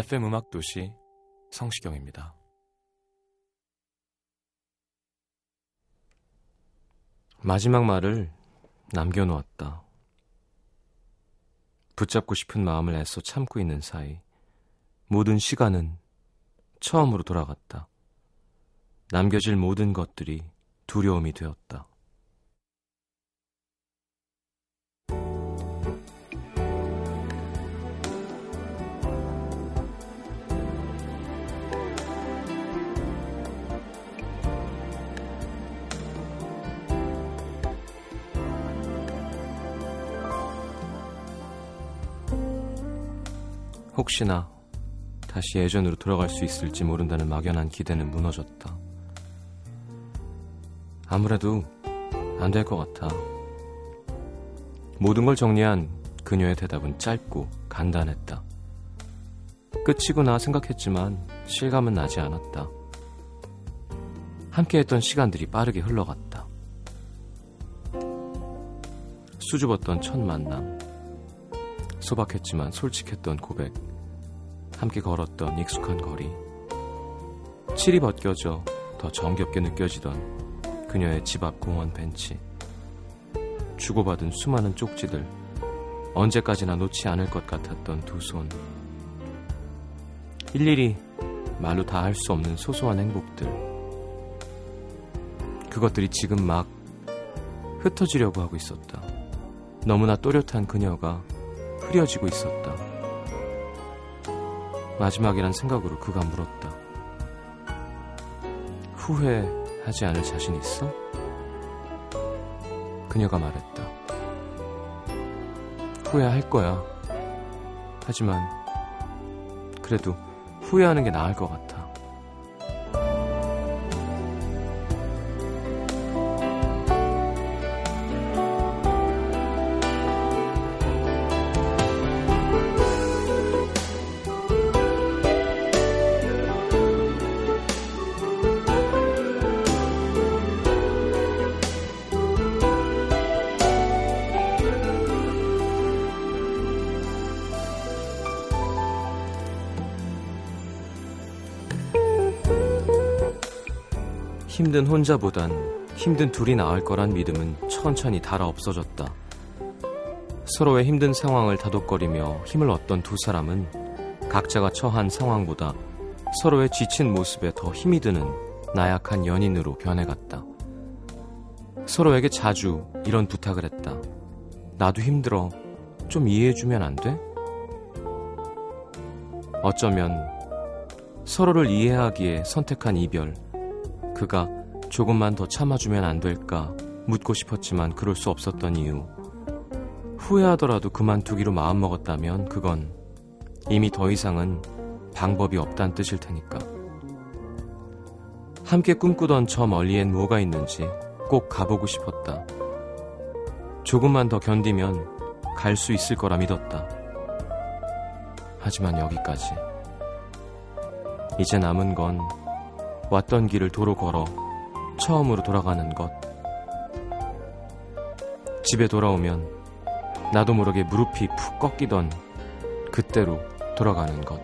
FM 음악 도시 성시경입니다. 마지막 말을 남겨놓았다. 붙잡고 싶은 마음을 애써 참고 있는 사이 모든 시간은 처음으로 돌아갔다. 남겨질 모든 것들이 두려움이 되었다. 혹시나 다시 예전으로 돌아갈 수 있을지 모른다는 막연한 기대는 무너졌다. 아무래도 안 될 것 같아. 모든 걸 정리한 그녀의 대답은 짧고 간단했다. 끝이구나 생각했지만 실감은 나지 않았다. 함께했던 시간들이 빠르게 흘러갔다. 수줍었던 첫 만남, 소박했지만 솔직했던 고백, 함께 걸었던 익숙한 거리, 칠이 벗겨져 더 정겹게 느껴지던 그녀의 집 앞 공원 벤치, 주고받은 수많은 쪽지들, 언제까지나 놓지 않을 것 같았던 두 손, 일일이 말로 다 할 수 없는 소소한 행복들, 그것들이 지금 막 흩어지려고 하고 있었다. 너무나 또렷한 그녀가 흐려지고 있었다. 마지막이란 생각으로 그가 물었다. 후회하지 않을 자신 있어? 그녀가 말했다. 후회할 거야. 하지만 그래도 후회하는 게 나을 것 같아. 힘든 혼자보단 힘든 둘이 나을 거란 믿음은 천천히 닳아 없어졌다. 서로의 힘든 상황을 다독거리며 힘을 얻던 두 사람은 각자가 처한 상황보다 서로의 지친 모습에 더 힘이 드는 나약한 연인으로 변해갔다. 서로에게 자주 이런 부탁을 했다. 나도 힘들어. 좀 이해해주면 안 돼? 어쩌면 서로를 이해하기에 선택한 이별. 그가 조금만 더 참아주면 안 될까 묻고 싶었지만 그럴 수 없었던 이유. 후회하더라도 그만두기로 마음먹었다면 그건 이미 더 이상은 방법이 없단 뜻일 테니까. 함께 꿈꾸던 저 멀리엔 뭐가 있는지 꼭 가보고 싶었다. 조금만 더 견디면 갈 수 있을 거라 믿었다. 하지만 여기까지. 이제 남은 건 왔던 길을 도로 걸어 처음으로 돌아가는 것. 집에 돌아오면 나도 모르게 무릎이 푹 꺾이던 그때로 돌아가는 것.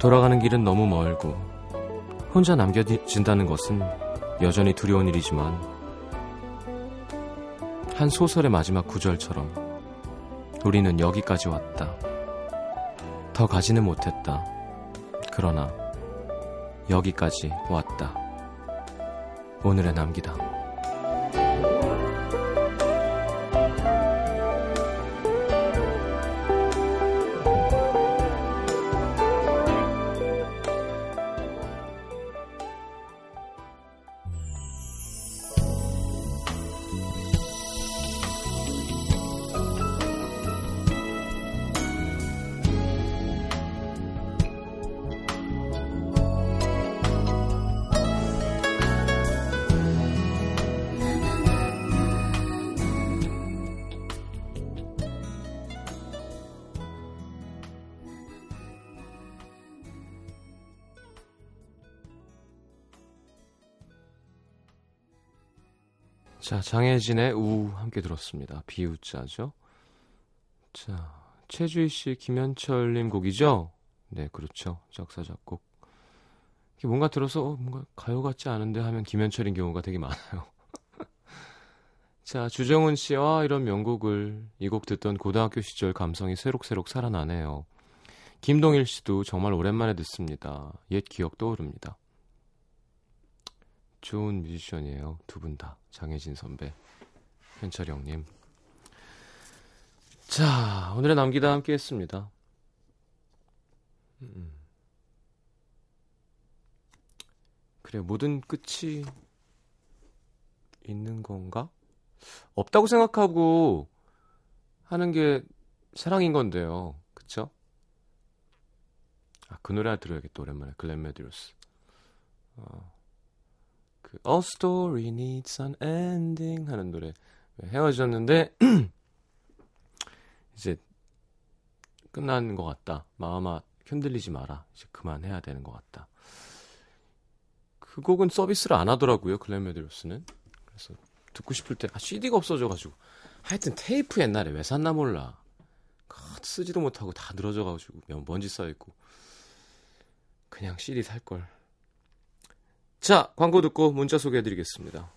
돌아가는 길은 너무 멀고 혼자 남겨진다는 것은 여전히 두려운 일이지만 한 소설의 마지막 구절처럼 우리는 여기까지 왔다. 더 가지는 못했다. 그러나 여기까지 왔다. 오늘의 남기다. 장혜진의 우 함께 들었습니다. 비우자죠. 자, 최주희 씨, 김현철님 곡이죠? 네, 그렇죠. 작사, 작곡. 뭔가 들어서 어, 뭔가 가요 같지 않은데 하면 김현철인 경우가 되게 많아요. 자, 주정훈 씨 와 이런 명곡을 이 곡 듣던 고등학교 시절 감성이 새록새록 살아나네요. 김동일 씨도 정말 오랜만에 듣습니다. 옛 기억 떠오릅니다. 좋은 뮤지션이에요. 두 분 다. 장혜진 선배, 현철이 형님. 자, 오늘의 남기다 함께 했습니다. 음. 그래, 모든 끝이 있는 건가? 없다고 생각하고 하는 게 사랑인 건데요. 그쵸? 아, 그 노래 들어야겠다, 오랜만에. 글렌 메디로스. 어. 그 A Story Needs an Ending 하는 노래 헤어졌는데 이제 끝난 것 같다. 마음아 흔들리지 마라. 이제 그만해야 되는 것 같다. 그 곡은 서비스를 안 하더라고요. 글렌 메디로스는. 그래서 듣고 싶을 때 아, CD가 없어져가지고 하여튼 테이프 옛날에 왜 샀나 몰라. 쓰지도 못하고 다 늘어져가지고 먼지 쌓여있고 그냥 CD 살걸. 자, 광고 듣고 문자 소개해 드리겠습니다.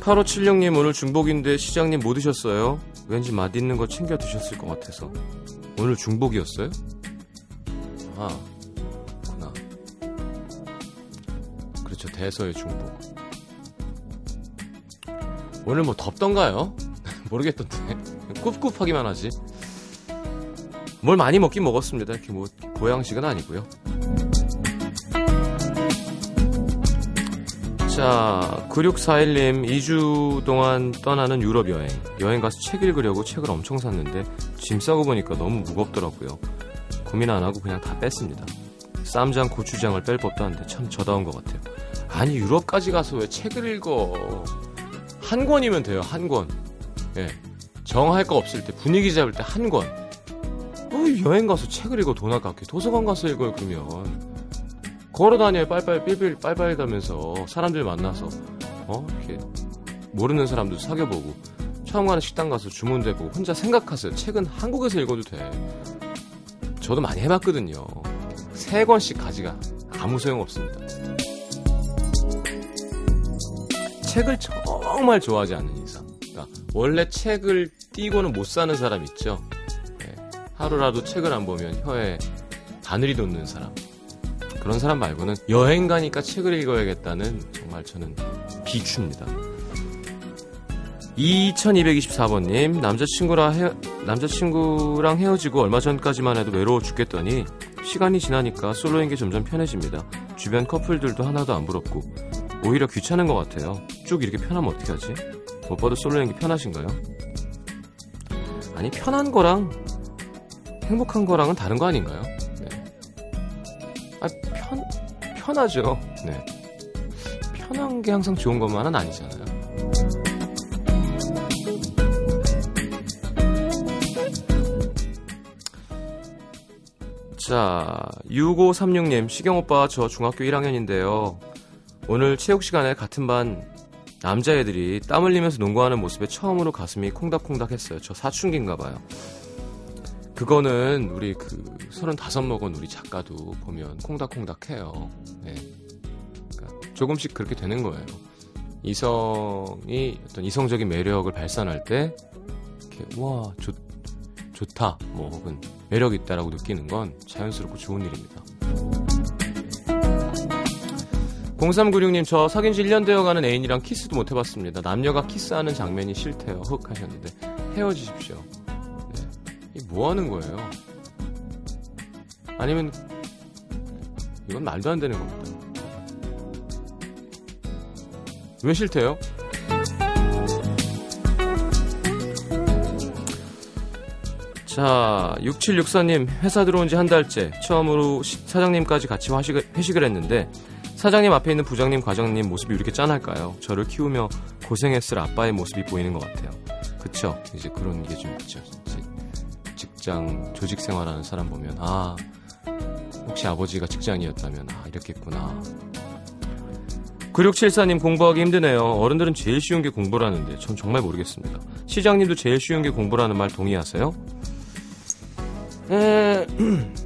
(8576님) 오늘 중복인데 시장님 뭐 드셨어요? 왠지 맛있는 거 챙겨 드셨을 것 같아서 오늘 중복이었어요? 아 구나 그렇죠 대서의 중복 오늘 뭐 덥던가요? 모르겠던데. 꿉꿉하기만 하지. 뭘 많이 먹긴 먹었습니다. 이렇게 뭐 고양식은 아니고요. 자, 9641님 2주 동안 떠나는 유럽 여행. 여행 가서 책 읽으려고 책을 엄청 샀는데 짐 싸고 보니까 너무 무겁더라고요. 고민 안 하고 그냥 다 뺐습니다. 쌈장, 고추장을 뺄 법도 한데 참 저다운 것 같아요. 아니 유럽까지 가서 왜 책을 읽어? 한 권이면 돼요, 한 권. 예. 정할 거 없을 때, 분위기 잡을 때 한 권. 어, 여행 가서 책을 읽어 돈 아깝게. 도서관 가서 읽어요, 그러면. 걸어 다녀요, 빨빨, 삘삘, 빨빨 가면서. 사람들 만나서. 어, 이렇게. 모르는 사람도 사귀어보고. 처음 가는 식당 가서 주문도 해보고. 혼자 생각하세요. 책은 한국에서 읽어도 돼. 저도 많이 해봤거든요. 세 권씩 가지가 아무 소용 없습니다. 책을 정말 좋아하지 않는 이상. 그러니까 원래 책을 띄고는 못 사는 사람 있죠. 네. 하루라도 책을 안 보면 혀에 바늘이 돋는 사람. 그런 사람 말고는 여행 가니까 책을 읽어야겠다는 정말 저는 비추입니다. 2224번님, 남자친구랑, 헤, 남자친구랑 헤어지고 얼마 전까지만 해도 외로워 죽겠더니 시간이 지나니까 솔로인 게 점점 편해집니다. 주변 커플들도 하나도 안 부럽고 오히려 귀찮은 것 같아요. 쭉 이렇게 편하면 어떻게 하지? 오빠도 솔로 연기 편하신가요? 아니 편한 거랑 행복한 거랑은 다른 거 아닌가요? 네. 아, 편 편하죠. 네. 편한 게 항상 좋은 것만은 아니잖아요. 자, 6536님, 시경오빠 저 중학교 1학년인데요. 오늘 체육 시간에 같은 반 남자애들이 땀 흘리면서 농구하는 모습에 처음으로 가슴이 콩닥콩닥 했어요. 저 사춘기인가 봐요. 그거는 우리 그 서른다섯 먹은 우리 작가도 보면 콩닥콩닥 해요. 네. 조금씩 그렇게 되는 거예요. 이성이 어떤 이성적인 매력을 발산할 때 이렇게 와 좋, 좋다 뭐 혹은 매력 있다라고 느끼는 건 자연스럽고 좋은 일입니다. 0396님 저 사귄 지 1년 되어가는 애인이랑 키스도 못 해봤습니다. 남녀가 키스하는 장면이 싫대요. 흑 하셨는데 헤어지십시오. 네. 이뭐 하는 거예요? 아니면 이건 말도 안 되는 겁니다. 왜 싫대요? 자, 6764님, 회사 들어온 지 한 달째. 처음으로 시, 사장님까지 같이 회식을, 회식을 했는데, 사장님 앞에 있는 부장님, 과장님 모습이 이렇게 짠할까요? 저를 키우며 고생했을 아빠의 모습이 보이는 것 같아요. 그쵸? 이제 그런 게 좀 있죠. 직장, 조직 생활하는 사람 보면, 아, 혹시 아버지가 직장이었다면, 아, 이랬겠구나. 9674님 공부하기 힘드네요. 어른들은 제일 쉬운 게 공부라는데 전 정말 모르겠습니다. 시장님도 제일 쉬운 게 공부라는 말 동의하세요? 에...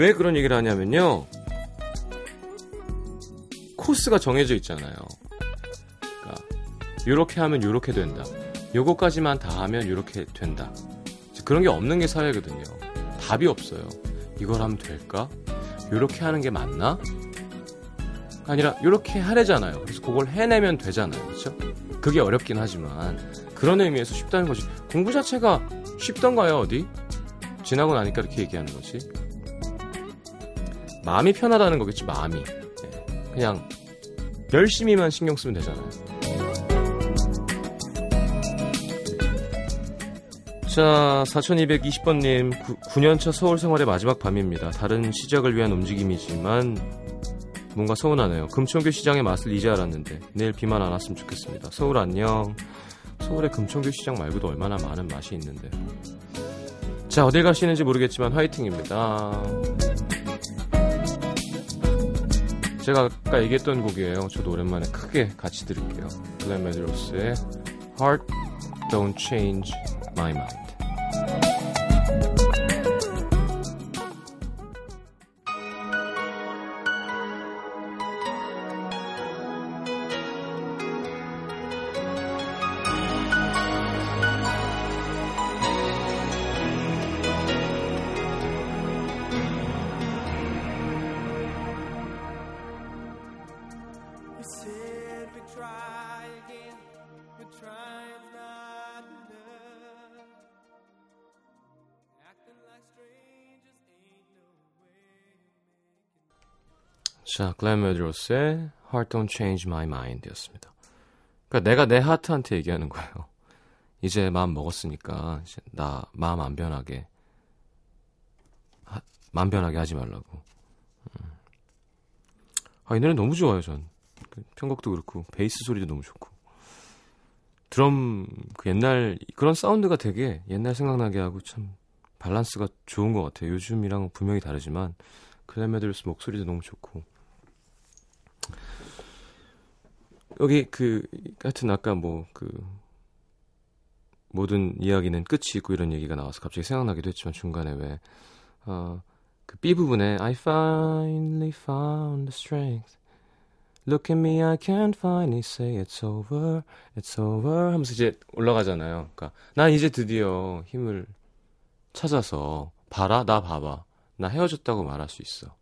왜 그런 얘기를 하냐면요. 코스가 정해져 있잖아요. 그러니까 요렇게 하면 요렇게 된다. 요거까지만 다 하면 요렇게 된다. 그런 게 없는 게 사회거든요. 답이 없어요. 이걸 하면 될까? 요렇게 하는 게 맞나? 아니라 요렇게 하래잖아요. 그래서 그걸 해내면 되잖아요. 그렇죠? 그게 어렵긴 하지만 그런 의미에서 쉽다는 거지. 공부 자체가 쉽던가요, 어디? 지나고 나니까 이렇게 얘기하는 거지. 마음이 편하다는 거겠지, 마음이. 네. 그냥 열심히만 신경 쓰면 되잖아요. 자, 4220번님, 9년차 서울 생활의 마지막 밤입니다. 다른 시작을 위한 움직임이지만, 뭔가 서운하네요. 금천교 시장의 맛을 이제 알았는데, 내일 비만 안 왔으면 좋겠습니다. 서울 안녕. 서울의 금천교 시장 말고도 얼마나 많은 맛이 있는데. 자, 어딜 가시는지 모르겠지만 화이팅입니다. 제가 아까 얘기했던 곡이에요. 저도 오랜만에 크게 같이 들을게요. 글렌 메드로스의 Heart Don't Change My Mind. 자, 글렌 메드로스의 Heart Don't Change My Mind 였습니다. 그러니까 내가 내 하트한테 얘기하는 거예요. 이제 마음 먹었으니까 이제 나 마음 안 변하게 하, 마음 변하게 하지 말라고. 음. 아, 이 노래 너무 좋아요, 전. 그 편곡도 그렇고 베이스 소리도 너무 좋고. 드럼 그 옛날 그런 사운드가 되게 옛날 생각나게 하고 참 밸런스가 좋은 것 같아요. 요즘이랑 분명히 다르지만 글렌 메드로스 목소리도 너무 좋고. 여기 그 하여튼 아까 뭐 그 모든 이야기는 끝이 있고 이런 얘기가 나와서 갑자기 생각나기도 했지만 중간에 왜 어, 그 B 부분에 I finally found the strength Look at me, I can't finally say it's over, it's over 하면서 이제 올라가잖아요. 그러니까 난 이제 드디어 힘을 찾아서 봐라, 나 봐봐. 나 헤어졌다고 말할 수 있어.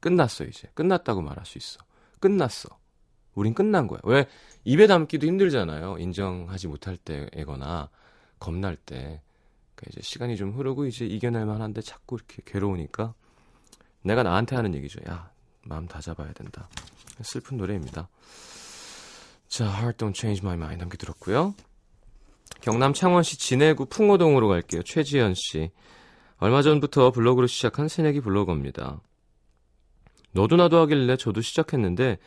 끝났어 이제. 끝났다고 말할 수 있어. 끝났어. 우린 끝난 거야. 왜 입에 담기도 힘들잖아요. 인정하지 못할 때거나 겁날 때. 그러니까 이제 시간이 좀 흐르고 이제 이겨낼 만한데 자꾸 이렇게 괴로우니까 내가 나한테 하는 얘기죠. 야, 마음 다 잡아야 된다. 슬픈 노래입니다. 자, Heart Don't Change My Mind 함께 들었고요. 경남 창원시 진해구 풍호동으로 갈게요. 최지현 씨. 얼마 전부터 블로그로 시작한 새내기 블로거입니다. 너도 나도 하길래 저도 시작했는데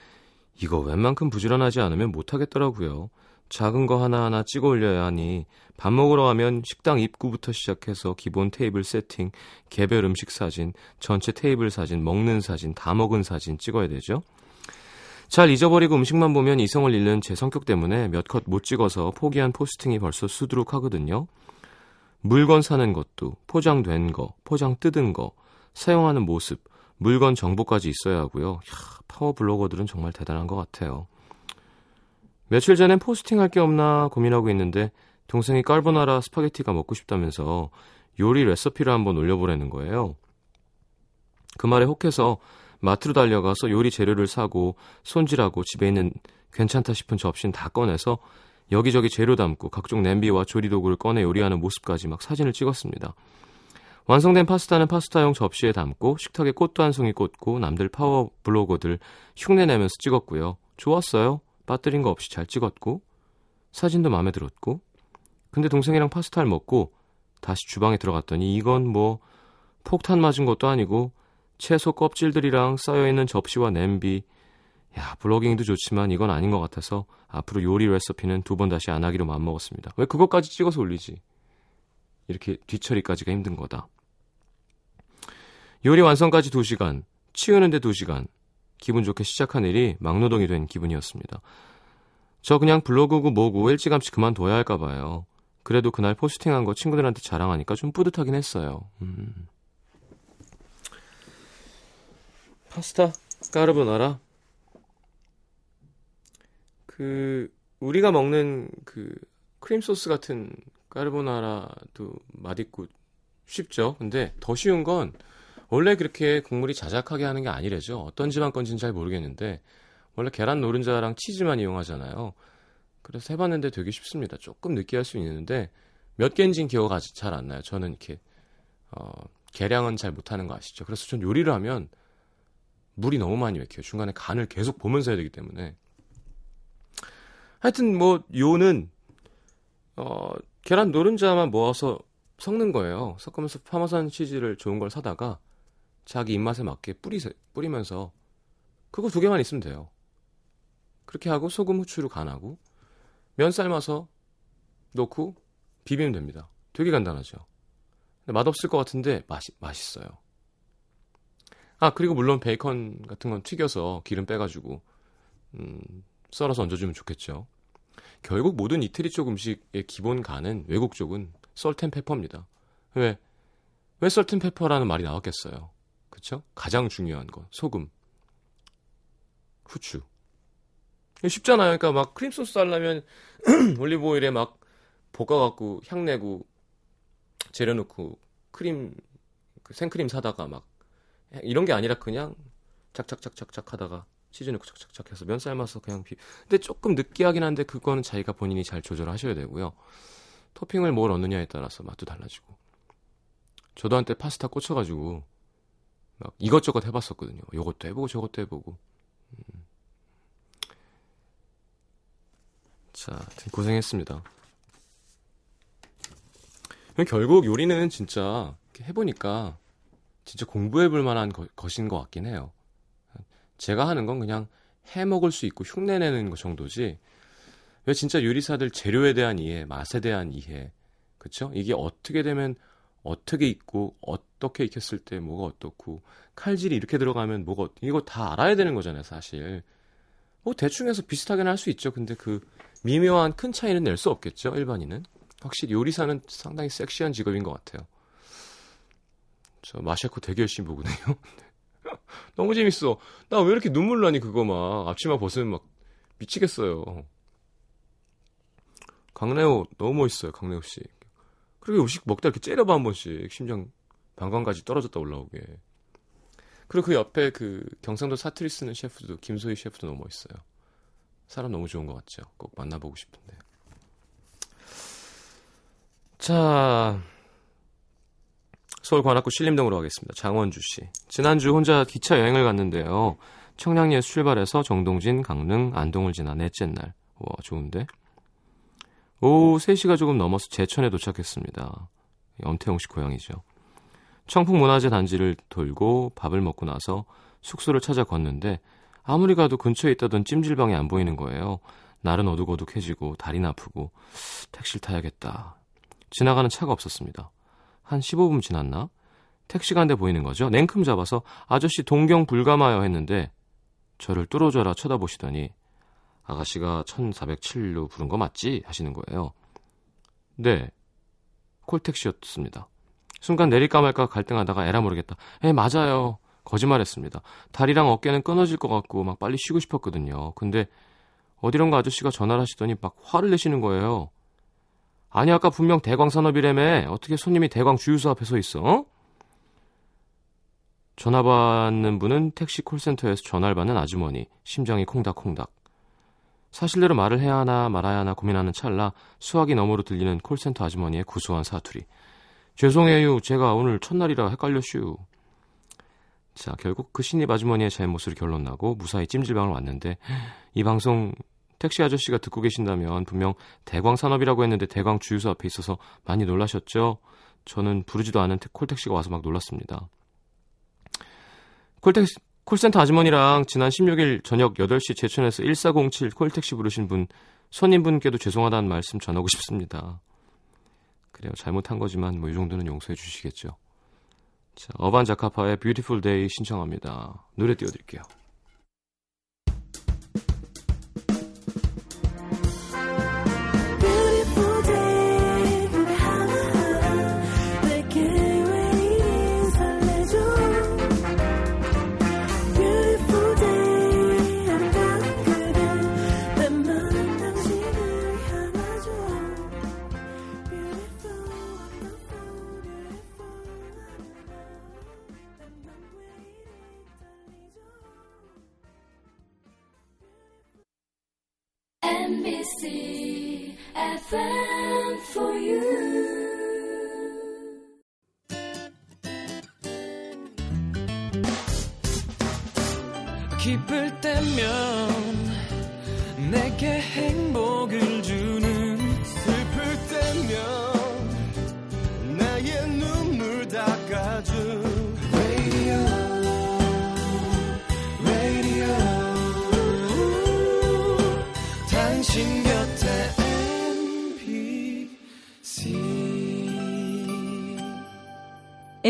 이거 웬만큼 부지런하지 않으면 못하겠더라고요. 작은 거 하나하나 찍어 올려야 하니 밥 먹으러 가면 식당 입구부터 시작해서 기본 테이블 세팅, 개별 음식 사진, 전체 테이블 사진, 먹는 사진, 다 먹은 사진 찍어야 되죠. 잘 잊어버리고 음식만 보면 이성을 잃는 제 성격 때문에 몇 컷 못 찍어서 포기한 포스팅이 벌써 수두룩하거든요. 물건 사는 것도 포장된 거, 포장 뜯은 거, 사용하는 모습, 물건 정보까지 있어야 하고요. 야, 파워 블로거들은 정말 대단한 것 같아요. 며칠 전엔 포스팅 할 게 없나 고민하고 있는데 동생이 깔보나라 스파게티가 먹고 싶다면서 요리 레시피를 한번 올려보라는 거예요. 그 말에 혹해서 마트로 달려가서 요리 재료를 사고 손질하고 집에 있는 괜찮다 싶은 접시는 다 꺼내서 여기저기 재료 담고 각종 냄비와 조리도구를 꺼내 요리하는 모습까지 막 사진을 찍었습니다. 완성된 파스타는 파스타용 접시에 담고 식탁에 꽃도 한 송이 꽂고 남들 파워 블로거들 흉내내면서 찍었고요. 좋았어요. 빠뜨린 거 없이 잘 찍었고 사진도 마음에 들었고 근데 동생이랑 파스타를 먹고 다시 주방에 들어갔더니 이건 뭐 폭탄 맞은 것도 아니고 채소 껍질들이랑 쌓여있는 접시와 냄비 야 블로깅도 좋지만 이건 아닌 것 같아서 앞으로 요리 레시피는 두 번 다시 안 하기로 마음먹었습니다. 왜 그것까지 찍어서 올리지? 이렇게 뒤처리까지가 힘든 거다. 요리 완성까지 2시간, 치우는데 2시간. 기분 좋게 시작한 일이 막노동이 된 기분이었습니다. 저 그냥 블로그고 뭐고 일찌감치 그만둬야 할까 봐요. 그래도 그날 포스팅한 거 친구들한테 자랑하니까 좀 뿌듯하긴 했어요. 음. 파스타 까르보나라 그 우리가 먹는 그 크림 소스 같은 까르보나라도 맛있고 쉽죠. 근데 더 쉬운 건 원래 그렇게 국물이 자작하게 하는 게 아니래죠. 어떤 집안 건지는 잘 모르겠는데 원래 계란 노른자랑 치즈만 이용하잖아요. 그래서 해봤는데 되게 쉽습니다. 조금 느끼할 수 있는데 몇 개인지는 기억 아직 잘 안 나요. 저는 이렇게 어, 계량은 잘 못하는 거 아시죠? 그래서 전 요리를 하면 물이 너무 많이 맥혀요. 중간에 간을 계속 보면서 해야 되기 때문에 하여튼 뭐 요는 어, 계란 노른자만 모아서 섞는 거예요. 섞으면서 파마산 치즈를 좋은 걸 사다가 자기 입맛에 맞게 뿌리 뿌리면서 그거 두 개만 있으면 돼요. 그렇게 하고 소금 후추로 간하고 면 삶아서 넣고 비비면 됩니다. 되게 간단하죠. 맛없을 것 같은데 맛이 맛있어요. 아 그리고 물론 베이컨 같은 건 튀겨서 기름 빼가지고 음, 썰어서 얹어주면 좋겠죠. 결국 모든 이태리 쪽 음식의 기본 간은 외국 쪽은 썰텐페퍼입니다. 왜? 왜 썰텐페퍼라는 말이 나왔겠어요? 그쵸? 가장 중요한 건 소금, 후추. 쉽잖아요. 그러니까 막 크림 소스 하려면 올리브 오일에 막 볶아갖고 향 내고 재료 넣고 크림 그 생크림 사다가 막 이런 게 아니라 그냥 착착착착착 하다가 치즈 넣고 착착착 해서 면 삶아서 그냥 비. 근데 조금 느끼하긴 한데 그거는 자기가 본인이 잘 조절하셔야 되고요. 토핑을 뭘 얹느냐에 따라서 맛도 달라지고. 저도 한때 파스타 꽂혀가지고 막 이것저것 해봤었거든요. 요것도 해보고 저것도 해보고. 음. 자, 고생했습니다. 결국 요리는 진짜 해보니까 진짜 공부해볼 만한 거, 것인 것 같긴 해요. 제가 하는 건 그냥 해 먹을 수 있고 흉내내는 것 정도지. 왜 진짜 요리사들 재료에 대한 이해, 맛에 대한 이해, 그쵸? 이게 어떻게 되면 어떻게 익고 어떻게 익혔을 때 뭐가 어떻고 칼질이 이렇게 들어가면 뭐가 이거 다 알아야 되는 거잖아요, 사실. 뭐 대충 해서 비슷하게는 할 수 있죠. 근데 그 미묘한 큰 차이는 낼 수 없겠죠, 일반인은. 확실히 요리사는 상당히 섹시한 직업인 것 같아요. 저 마샤코 되게 열심히 보거든요. 너무 재밌어. 나 왜 이렇게 눈물 나니 그거 막 앞치마 벗으면 막 미치겠어요. 강래호 너무 멋있어요, 강래호 씨. 그리고 음식 먹다 이렇게 째려봐 한 번씩 심장 방광까지 떨어졌다 올라오게. 그리고 그 옆에 그 경상도 사투리 쓰는 셰프도 김소희 셰프도 너무 멋있어요. 사람 너무 좋은 것 같죠. 꼭 만나보고 싶은데. 자, 서울 관악구 신림동으로 가겠습니다. 장원주 씨. 지난주 혼자 기차 여행을 갔는데요. 청량리에 출발해서 정동진, 강릉, 안동을 지나 넷째 날. 와, 좋은데? 오후 3시가 조금 넘어서 제천에 도착했습니다. 엄태용 씨 고향이죠. 청풍문화재 단지를 돌고 밥을 먹고 나서 숙소를 찾아 걷는데 아무리 가도 근처에 있다던 찜질방이 안 보이는 거예요. 날은 어둑어둑해지고 다리는 아프고 택시를 타야겠다. 지나가는 차가 없었습니다. 한 15분 지났나? 택시가 한 대 보이는 거죠. 냉큼 잡아서 아저씨 동경 불가마요 했는데 저를 뚫어져라 쳐다보시더니 아가씨가 1407로 부른 거 맞지? 하시는 거예요. 네. 콜택시였습니다. 순간 내릴까 말까 갈등하다가 에라 모르겠다. 에, 맞아요. 거짓말했습니다. 다리랑 어깨는 끊어질 것 같고 막 빨리 쉬고 싶었거든요. 근데 어디론가 아저씨가 전화를 하시더니 막 화를 내시는 거예요. 아니 아까 분명 대광산업이라며 어떻게 손님이 대광 주유소 앞에 서 있어? 어? 전화 받는 분은 택시 콜센터에서 전화를 받는 아주머니 심장이 콩닥콩닥 사실대로 말을 해야 하나 말아야 하나 고민하는 찰나 수화기 너머로 들리는 콜센터 아주머니의 구수한 사투리 죄송해요 제가 오늘 첫날이라 헷갈렸슈 자 결국 그 신입 아주머니의 잘못으로 결론 나고 무사히 찜질방을 왔는데 이 방송 택시 아저씨가 듣고 계신다면 분명 대광 산업이라고 했는데 대광 주유소 앞에 있어서 많이 놀라셨죠? 저는 부르지도 않은 콜택시가 와서 막 놀랐습니다. 콜택시, 콜센터 아주머니랑 지난 16일 저녁 8시 제천에서 1407 콜택시 부르신 분 손님분께도 죄송하다는 말씀 전하고 싶습니다. 그래요. 잘못한 거지만 뭐 이 정도는 용서해 주시겠죠. 자, 어반 자카파의 Beautiful Day 신청합니다. 노래 띄워 드릴게요.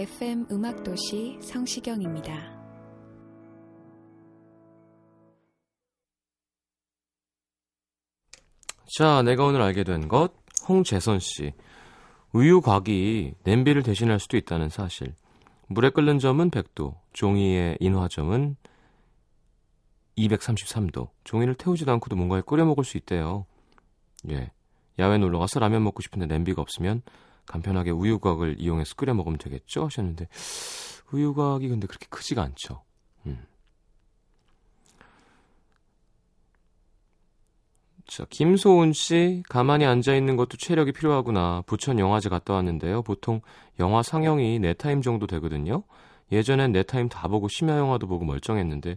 FM 음악도시 성시경입니다. 자, 내가 오늘 알게 된 것, 홍재선 씨. 우유곽이 냄비를 대신할 수도 있다는 사실. 물에 끓는 점은 100도, 종이의 인화점은 233도. 종이를 태우지도 않고도 뭔가에 끓여 먹을 수 있대요. 예. 야외 놀러 가서 라면 먹고 싶은데 냄비가 없으면 간편하게 우유곽을 이용해서 끓여 먹으면 되겠죠? 하셨는데 우유곽이 근데 그렇게 크지가 않죠. 음. 자, 김소은 씨, 가만히 앉아 있는 것도 체력이 필요하구나. 부천 영화제 갔다 왔는데요. 보통 영화 상영이 네 타임 정도 되거든요. 예전엔 네 타임 다 보고 심야 영화도 보고 멀쩡했는데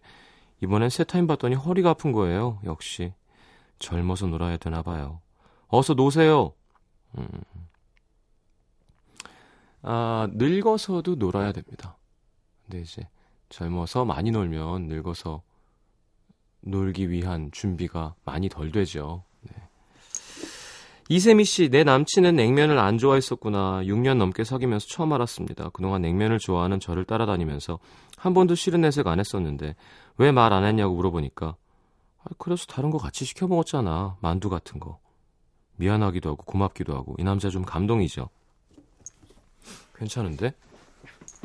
이번엔 세 타임 봤더니 허리가 아픈 거예요. 역시 젊어서 놀아야 되나 봐요. 어서 노세요. 음. 아, 늙어서도 놀아야 됩니다. 근데 이제 젊어서 많이 놀면 늙어서 놀기 위한 준비가 많이 덜 되죠. 네. 이세미 씨, 내 남친은 냉면을 안 좋아했었구나. 6년 넘게 사귀면서 처음 알았습니다. 그동안 냉면을 좋아하는 저를 따라다니면서 한 번도 싫은 내색 안 했었는데 왜 말 안 했냐고 물어보니까 아, 그래서 다른 거 같이 시켜 먹었잖아. 만두 같은 거. 미안하기도 하고 고맙기도 하고 이 남자 좀 감동이죠. 괜찮은데?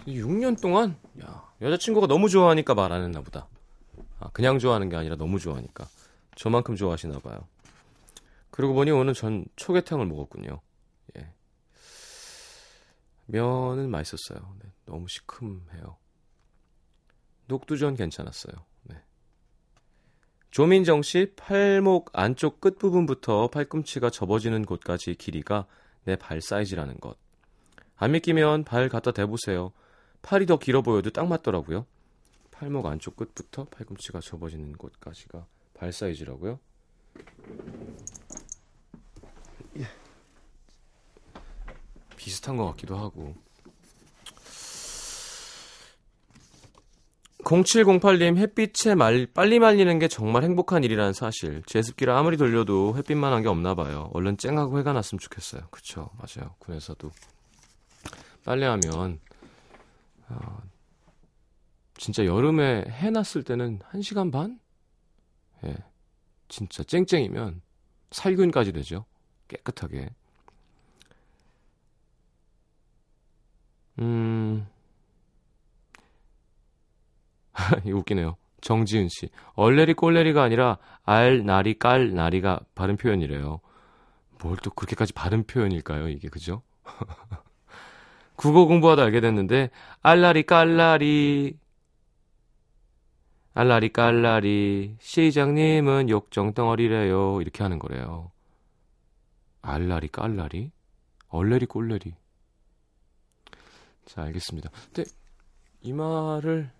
6년 동안 야, 여자친구가 너무 좋아하니까 말 안 했나 보다. 아, 그냥 좋아하는 게 아니라 너무 좋아하니까. 저만큼 좋아하시나 봐요. 그러고 보니 오늘 전 초계탕을 먹었군요. 예. 면은 맛있었어요. 네, 너무 시큼해요. 녹두전 괜찮았어요. 네. 조민정 씨 팔목 안쪽 끝부분부터 팔꿈치가 접어지는 곳까지 길이가 내 발 사이즈라는 것. 안 믿기면 발 갖다 대보세요. 팔이 더 길어 보여도 딱 맞더라고요. 팔목 안쪽 끝부터 팔꿈치가 접어지는 곳까지가 발 사이즈라고요? 예. 비슷한 것 같기도 하고 0708님 햇빛에 말, 빨리 말리는 게 정말 행복한 일이라는 사실 제습기를 아무리 돌려도 햇빛만 한 게 없나 봐요 얼른 쨍하고 해가 났으면 좋겠어요 그쵸 맞아요 군에서도 빨래하면 어, 진짜 여름에 해 났을 때는 1시간 반? 예. 진짜 쨍쨍이면 살균까지 되죠. 깨끗하게. 음. 이거 웃기네요. 정지은 씨. 얼레리 꼴레리가 아니라 알, 나리, 깔, 나리가 바른 표현이래요. 뭘 또 그렇게까지 바른 표현일까요? 이게 그죠? 국어 공부하다 알게 됐는데 알라리 깔라리 알라리 깔라리 시장님은 욕정 덩어리래요 이렇게 하는 거래요. 알라리 깔라리 얼레리 꼴레리 자 알겠습니다. 근데 이 말을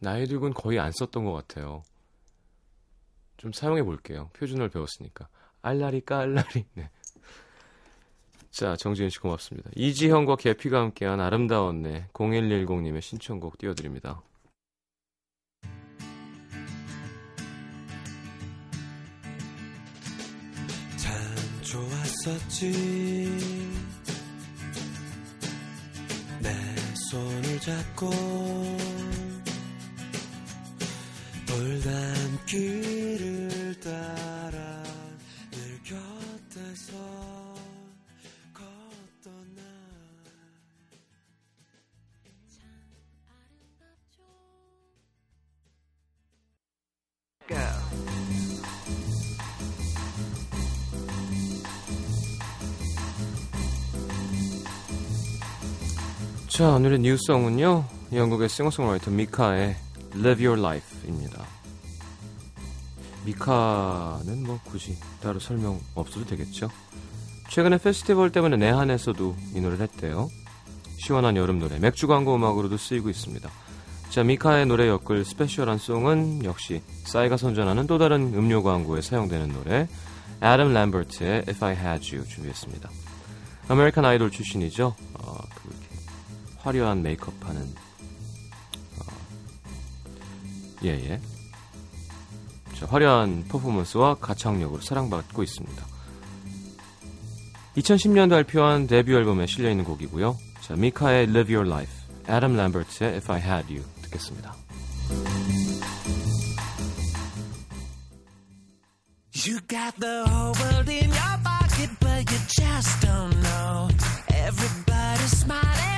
나이 들고는 거의 안 썼던 것 같아요. 좀 사용해 볼게요. 표준어를 배웠으니까 알라리 깔라리 네. 자, 정지은 씨 고맙습니다. 이지형과 계피가 함께한 아름다운 내 0110님의 신청곡 띄워드립니다. 참 좋았었지 내 손을 잡고 돌담 길을 따 자, 오늘의 뉴스송은요. 영국의 싱어송라이터 미카의 Live Your Life입니다. 미카는 뭐 굳이 따로 설명 없어도 되겠죠. 최근에 페스티벌 때문에 내한에서도 이 노래를 했대요. 시원한 여름 노래, 맥주 광고 음악으로도 쓰이고 있습니다. 자, 미카의 노래 엮을 스페셜한 송은 역시 싸이가 선전하는 또 다른 음료 광고에 사용되는 노래, 애덤 램버트의 If I Had You 준비했습니다. American Idol 출신이죠. 어, 그 화려한 메이크업하는 어, 예예. 자, 화려한 퍼포먼스와 가창력으로 사랑받고 있습니다. 2010년도 발표한 데뷔 앨범에 실려 있는 곡이고요. 자, 미카의 Live Your Life, 애덤 램버트의 If I Had You 듣겠습니다. You got the whole world in your pocket, but you just don't know. Everybody's smiling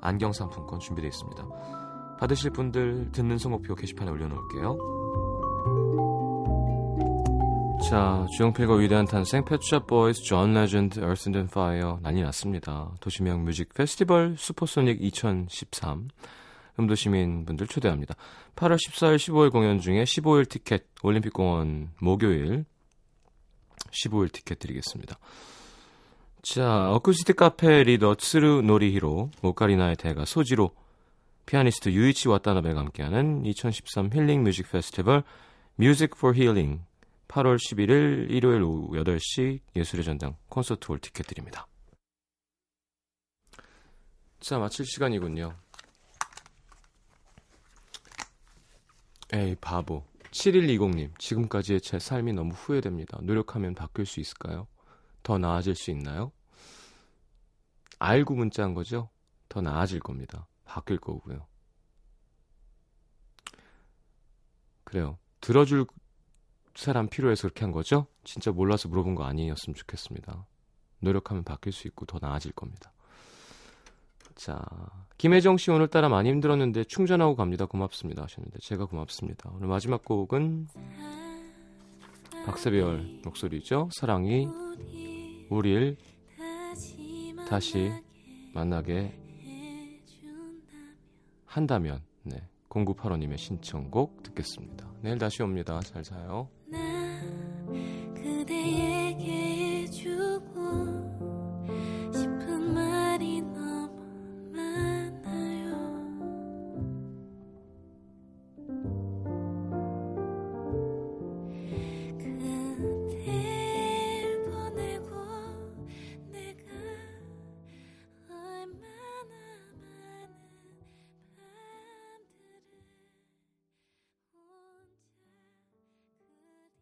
안경 상품권 준비되어 있습니다. 받으실 분들 듣는 성목표 게시판에 올려놓을게요. 자, 조용필과 위대한 탄생, Pet Shop Boys, 존 레전드, Earth and Fire 난리 났습니다. 도심형 뮤직 페스티벌 슈퍼소닉 2013 음도 시민분들 초대합니다. 8월 14일, 15일 공연 중에 15일 티켓, 올림픽공원 목요일 15일 티켓 드리겠습니다. 자, 어쿠스틱 카페 리더 츠루 노리히로, 오카리나의 대가 소지로, 피아니스트 유이치 와타나베가 함께하는 2013 힐링 뮤직 페스티벌 Music for Healing 8월 11일 일요일 오후 8시 예술의 전당 콘서트 홀 티켓 드립니다. 자, 마칠 시간이군요. 에이, 바보. 7120님, 지금까지의 제 삶이 너무 후회됩니다. 노력하면 바뀔 수 있을까요? 더 나아질 수 있나요? 알고 문자한 거죠? 더 나아질 겁니다. 바뀔 거고요. 그래요. 들어줄 사람 필요해서 그렇게 한 거죠? 진짜 몰라서 물어본 거 아니었으면 좋겠습니다. 노력하면 바뀔 수 있고 더 나아질 겁니다. 자, 김혜정 씨 오늘따라 많이 힘들었는데 충전하고 갑니다. 고맙습니다 하셨는데 제가 고맙습니다. 오늘 마지막 곡은 박세별 목소리죠. 사랑이 우릴 다시 만나게 한다면 네. 0985님의 신청곡 듣겠습니다. 내일 다시 옵니다. 잘 자요. 나